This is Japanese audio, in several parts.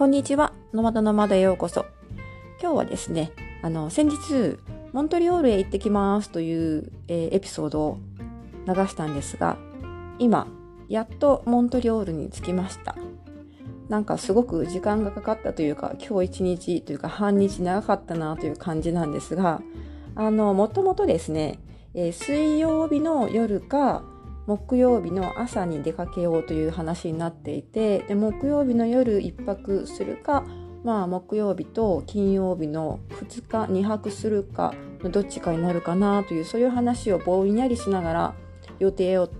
こんにちは。ノマドノマドへようこそ。今日はですね、あの、先日、モントリオールへ行ってきますという、えー、エピソードを流したんですが、今、やっとモントリオールに着きました。なんかすごく時間がかかったというか、今日一日というか半日長かったなという感じなんですが、あの、もともとですね、えー、水曜日の夜か木曜日の朝に出かけようという話になっていてで木曜日の夜1泊するかまあ木曜日と金曜日の2日2泊するかのどっちかになるかなというそういう話をぼんやりしながら予定をと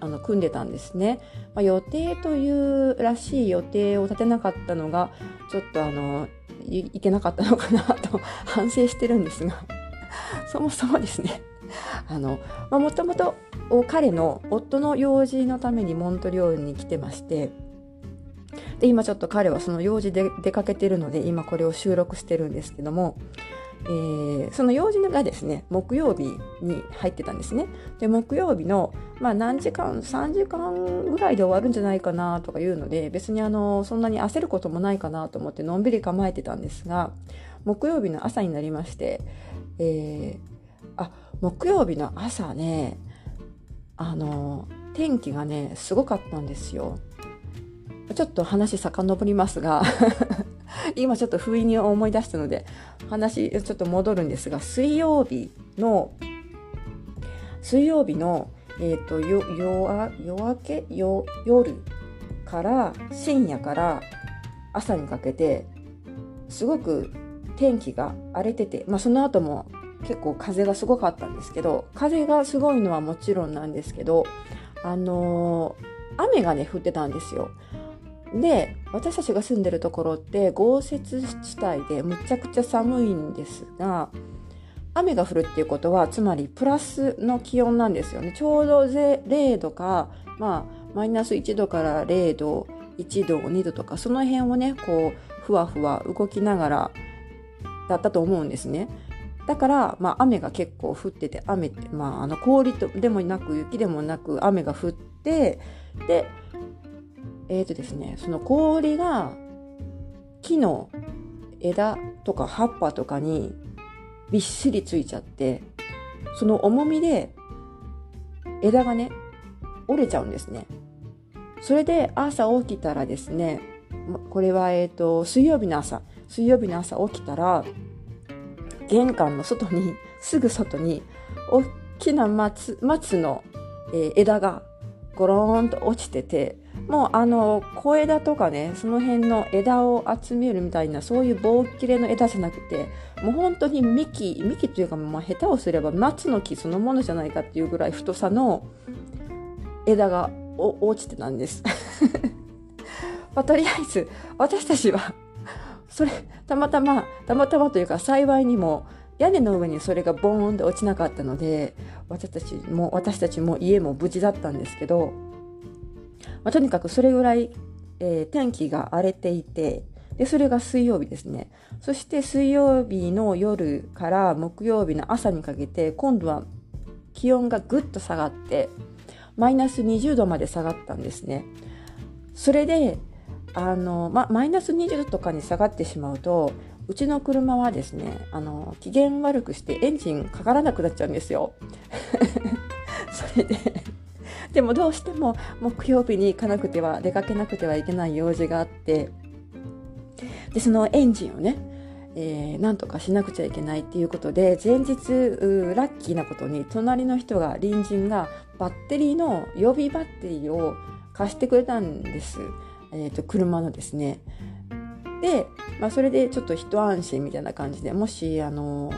あの組んでたんですね、まあ、予定というらしい予定を立てなかったのがちょっとあのいけなかったのかなと反省してるんですがそもそもですね、もともと彼の夫の用事のためにモントリオールに来てましてで今ちょっと彼はその用事で出かけてるので今これを収録してるんですけども、えー、その用事がですね木曜日に入ってたんですね。で木曜日の、まあ、何時間3時間ぐらいで終わるんじゃないかなとかいうので別にあのそんなに焦ることもないかなと思ってのんびり構えてたんですが木曜日の朝になりまして、えーあ木曜日の朝ねあの天気がねすごかったんですよ。ちょっと話遡りますが 今ちょっと不意に思い出したので話ちょっと戻るんですが水曜日の水曜日の、えーと、よ夜夜明け夜夜から深夜から朝にかけてすごく天気が荒れてて、まあ、その後も結構風がすごかったんですけど風がすごいのはもちろんなんですけどあのー、雨がね降ってたんですよ。で私たちが住んでるところって豪雪地帯でむちゃくちゃ寒いんですが雨が降るっていうことはつまりプラスの気温なんですよねちょうど0度かまあマイナス1度から0度1度2度とかその辺をねこうふわふわ動きながらだったと思うんですね。だから、まあ、雨が結構降ってて雨って、まあ、あの氷とでもなく雪でもなく雨が降ってでえっ、ー、とですねその氷が木の枝とか葉っぱとかにびっしりついちゃってその重みで枝がね折れちゃうんですね。それで朝起きたらですねこれはえっ、と水曜日の朝水曜日の朝起きたら玄関の外に、すぐ外に、大きな松、松の、え、枝がゴローンと落ちてて、もうあの、小枝とかね、その辺の枝を集めるみたいな、そういう棒切れの枝じゃなくて、もう本当に幹、幹というか、まあ、下手をすれば松の木そのものじゃないかっていうぐらい太さの枝が落ちてたんです。まあ、とりあえず、私たちはそれたまたまたまたまというか幸いにも屋根の上にそれがボーンと落ちなかったので私たちも私たちも家も無事だったんですけど、まあ、とにかくそれぐらい、えー、天気が荒れていてでそれが水曜日ですね。そして水曜日の夜から木曜日の朝にかけて今度は気温がぐっと下がってマイナス20度まで下がったんですね。それであの、ま、マイナス20とかに下がってしまうとうちの車はですねあの機嫌悪くしてエンジンかからなくなっちゃうんですよ。それででもどうしても木曜日に行かなくては出かけなくてはいけない用事があってでそのエンジンをね、えー、なんとかしなくちゃいけないっていうことで前日ラッキーなことに隣の人が隣人がバッテリーの予備バッテリーを貸してくれたんです。えーと、車のですね。で、まあ、それでちょっと一安心みたいな感じでもしあの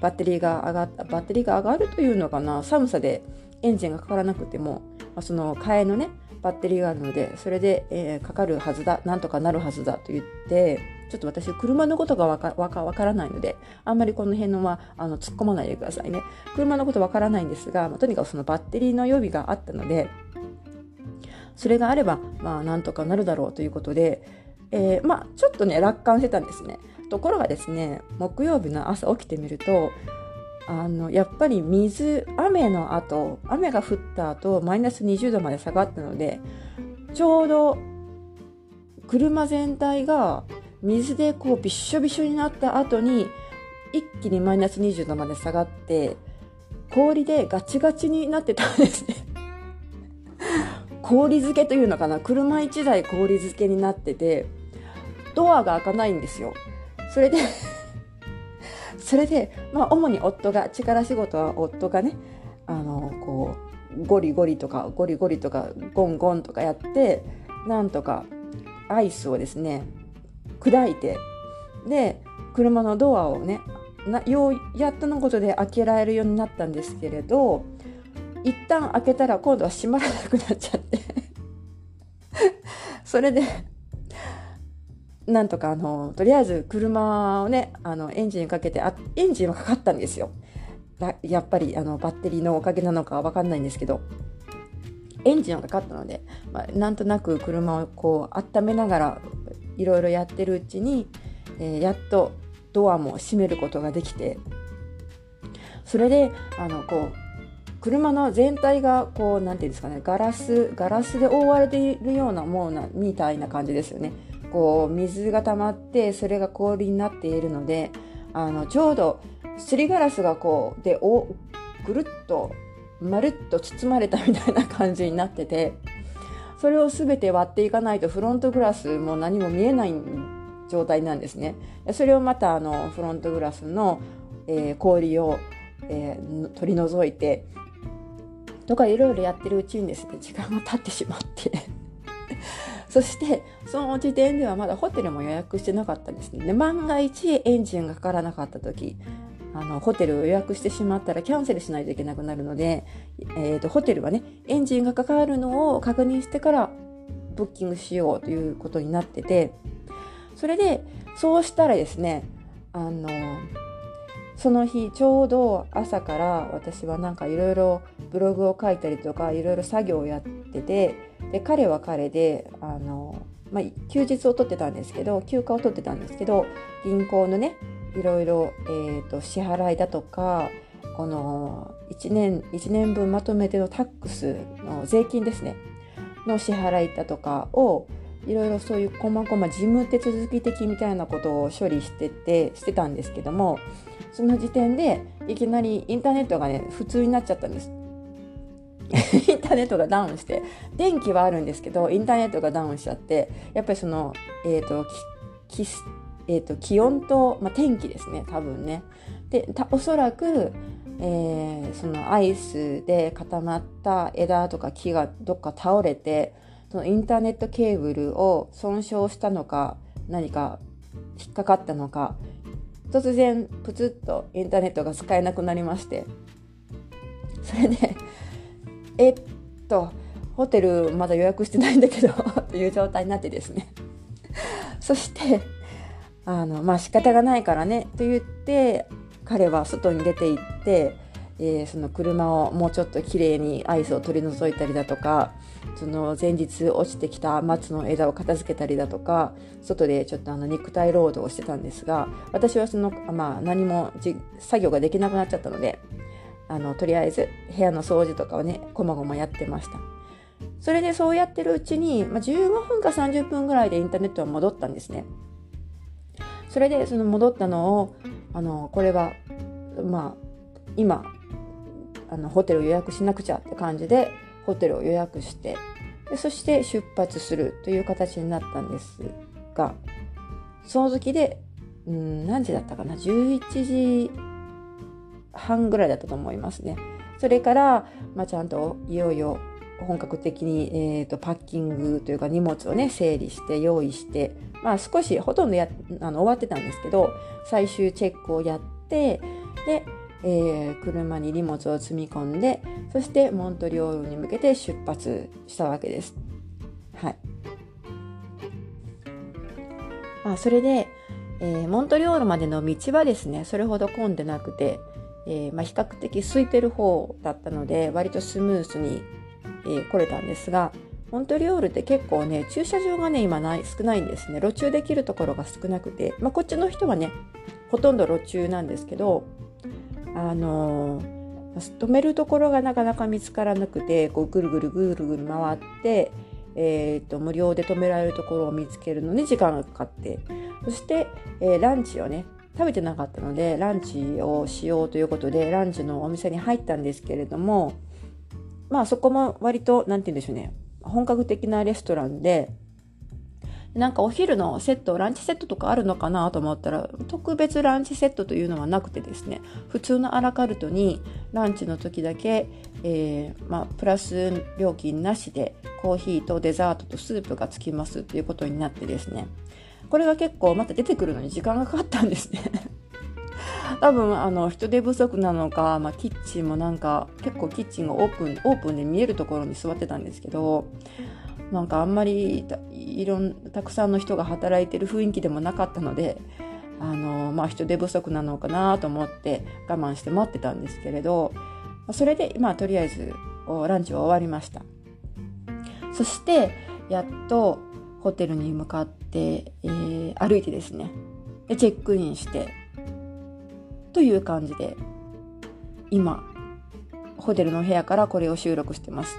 バッテリーが上がったバッテリーが上がるというのかな。寒さでエンジンがかからなくても、まあ、その替えのねバッテリーがあるのでそれで、えー、かかるはずだなんとかなるはずだと言ってちょっと私車のことがわかわかからないのであんまりこの辺のはあの突っ込まないでくださいね。車のことわからないんですが、まあ、とにかくそのバッテリーの予備があったのでそれがあれば、まあ、なんとかなるだろうということで、えー、まあ、ちょっとね、楽観してたんですね。ところがですね、木曜日の朝起きてみると、あの、やっぱり水、雨の後、雨が降った後、マイナス20度まで下がったので、ちょうど車全体が水でこうびっしょびしょになった後に一気にマイナス20度まで下がって氷でガチガチになってたんですね氷漬けというのかな？車1台氷漬けになっててドアが開かないんですよ。それで それで、まあ、主に夫が力仕事は夫がねあのこうゴリゴリとかゴリゴリとかゴンゴンとかやってなんとかアイスをですね砕いてで車のドアをねなようやっとのことで開けられるようになったんですけれど一旦開けたら今度は閉まらなくなっちゃって。それでなんとかあのとりあえず車をねあのエンジンかけてあエンジンはかかったんですよ。やっぱりあのバッテリーのおかげなのかわかんないんですけど。エンジンはかかったので、まあ、なんとなく車をこう温めながらいろいろやってるうちに、えー、やっとドアも閉めることができて。それであのこう車の全体がこう何て言うんですかねガラスガラスで覆われているようなものみたいな感じですよね。こう水が溜まってそれが氷になっているのであのちょうどすりガラスがこうでおぐるっとまるっと包まれたみたいな感じになっててそれを全て割っていかないとフロントグラスも何も見えない状態なんですね。それをまたあのフロントグラスの、えー、氷を、えー、取り除いてとかいろいろやってるうちにですね時間が経ってしまって。そしてその時点ではまだホテルも予約してなかったんですね。で万が一エンジンがかからなかった時あのホテルを予約してしまったらキャンセルしないといけなくなるので、えーと、ホテルはねエンジンがかかるのを確認してからブッキングしようということになっててそれでそうしたらですねあのその日ちょうど朝から私はなんかいろいろブログを書いたりとかいろいろ作業をやっててで彼は彼であの、まあ、休日を取ってたんですけど休暇を取ってたんですけど銀行のねいろいろ、えーと、支払いだとかこの1年 ,1 年分まとめてのタックスの税金ですね。の支払いだとかをいろいろそういう細々事務手続き的みたいなことを処理しててしてたんですけどもその時点でいきなりインターネットがね普通になっちゃったんです。インターネットがダウンして電気はあるんですけどインターネットがダウンしちゃってやっぱりその、えーときえーと、気温と、まあ、天気ですね多分ね。でおそらく、えー、そのアイスで固まった枝とか木がどっか倒れてそのインターネットケーブルを損傷したのか何か引っかかったのか突然プツッとインターネットが使えなくなりまして。それで えっとホテルまだ予約してないんだけど という状態になってですね。そしてあのまあ仕方がないからねと言って彼は外に出て行って、えー、その車をもうちょっときれいにアイスを取り除いたりだとかその前日落ちてきた松の枝を片付けたりだとか外でちょっとあの肉体労働をしてたんですが私はその、まあ、何も作業ができなくなっちゃったのであのとりあえず部屋の掃除とかをねこまごまやってました。それでそうやってるうちに、まあ、15分か30分ぐらいでインターネットは戻ったんですね。それでその戻ったのをあのこれはまあ今あのホテルを予約しなくちゃって感じでホテルを予約してでそして出発するという形になったんですがその時でうん何時だったかな？11時半ぐらいだったと思いますね。それから、まあ、ちゃんといよいよ本格的に、えーと、パッキングというか荷物をね整理して用意して、まあ、少しほとんどやあの終わってたんですけど最終チェックをやってでえー、車に荷物を積み込んでそしてモントリオールに向けて出発したわけです。はいまあ、それで、えー、モントリオールまでの道はですねそれほど混んでなくて、えー、まあ、比較的空いてる方だったので割とスムースに、え、来れたんですがモントリオールって結構ね駐車場がね今ない少ないんですね路駐できるところが少なくて、まあ、こっちの人はねほとんど路駐なんですけどあの止めるところがなかなか見つからなくてこうぐるぐるぐるぐる回って、えーと、無料で止められるところを見つけるのに時間がかかって。そして、えー、ランチをね食べてなかったのでランチをしようということでランチのお店に入ったんですけれどもまあそこも割と何て言うんでしょうね本格的なレストランでなんかお昼のセット、ランチセットとかあるのかなと思ったら、特別ランチセットというのはなくてですね、普通のアラカルトにランチの時だけ、えー、まあ、プラス料金なしでコーヒーとデザートとスープがつきますということになってですね、これが結構また出てくるのに時間がかかったんですね。多分あの人手不足なのか、まあ、キッチンもなんか結構キッチンがオープンオープンで見えるところに座ってたんですけどなんかあんまりいろんたくさんの人が働いてる雰囲気でもなかったのであの、まあ、人手不足なのかなと思って我慢して待ってたんですけれどそれで、まあ、とりあえずランチは終わりました。そしてやっとホテルに向かって、えー、歩いてですねでチェックインしてという感じで今ホテルの部屋からこれを収録してます。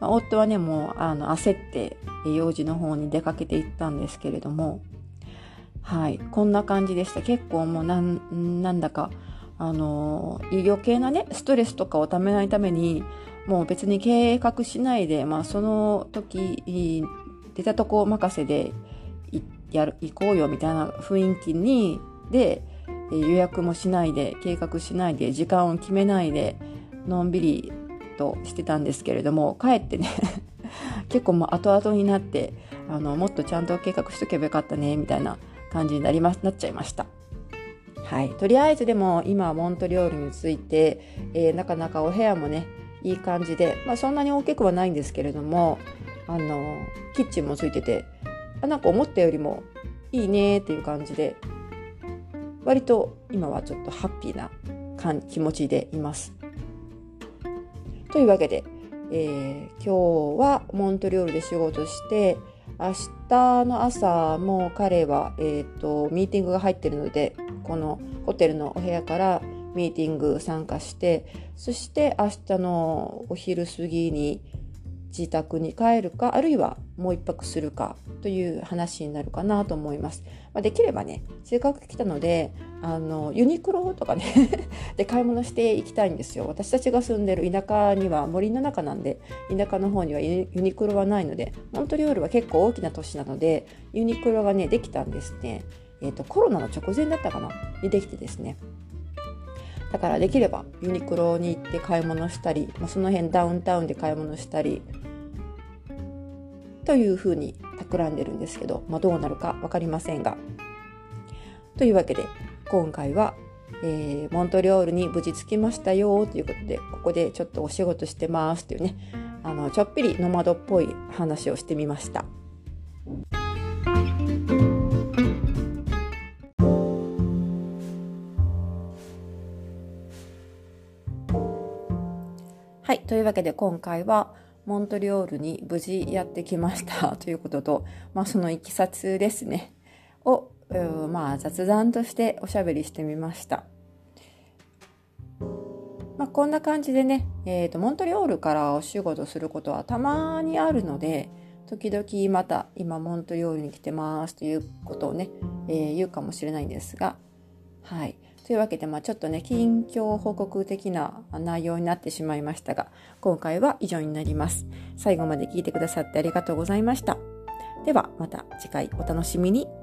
まあ、夫はね、もうあの焦って用事の方に出かけていったんですけれども、はい、こんな感じでした。結構もうなんなんだか、あの余計なね、ストレスとかをためないために、もう別に計画しないで、まあ、その時出たとこ任せでやる行こうよみたいな雰囲気にで予約もしないで計画しないで時間を決めないでのんびりとしてたんですけれどもかえってね結構もう後々になってあのもっとちゃんと計画しとけばよかったねみたいな感じになりまなっちゃいました。はい、とりあえずでも今モントリオールについて、えー、なかなかお部屋もねいい感じで、まあ、そんなに大きくはないんですけれどもあのキッチンもついててあなんか思ったよりもいいねっていう感じで割と今はちょっとハッピーな気持ちでいます。というわけで、えー、今日はモントリオールで仕事して明日の朝も彼は、えーと、ミーティングが入ってるのでこのホテルのお部屋からミーティング参加してそして明日のお昼過ぎに自宅に帰るかあるいはもう一泊するかという話になるかなと思います。まあ、できればねせっかく来たのであのユニクロとかね で買い物していきたいんですよ。私たちが住んでる田舎には森の中なんで田舎の方にはユニクロはないのでモントリオールは結構大きな都市なのでユニクロがねできたんですね。えーと、コロナの直前だったかな？にできてですねだからできればユニクロに行って買い物したり、まあ、その辺ダウンタウンで買い物したりというふうに企んでるんですけど、まあ、どうなるか分かりませんが。というわけで今回は、えー、モントリオールに無事着きましたよということでここでちょっとお仕事してますというねあのちょっぴりノマドっぽい話をしてみました。はい。というわけで今回はモントリオールに無事やってきました ということと、まあ、そのいきさつですね、を、まあ、雑談としておしゃべりしてみました。まあ、こんな感じでね、えーと、モントリオールからお仕事することはたまにあるので、時々また今モントリオールに来てますということをね、えー、言うかもしれないんですが、はい。というわけで、まあ、ちょっとね、近況報告的な内容になってしまいましたが、今回は以上になります。最後まで聞いてくださってありがとうございました。では、また次回お楽しみに。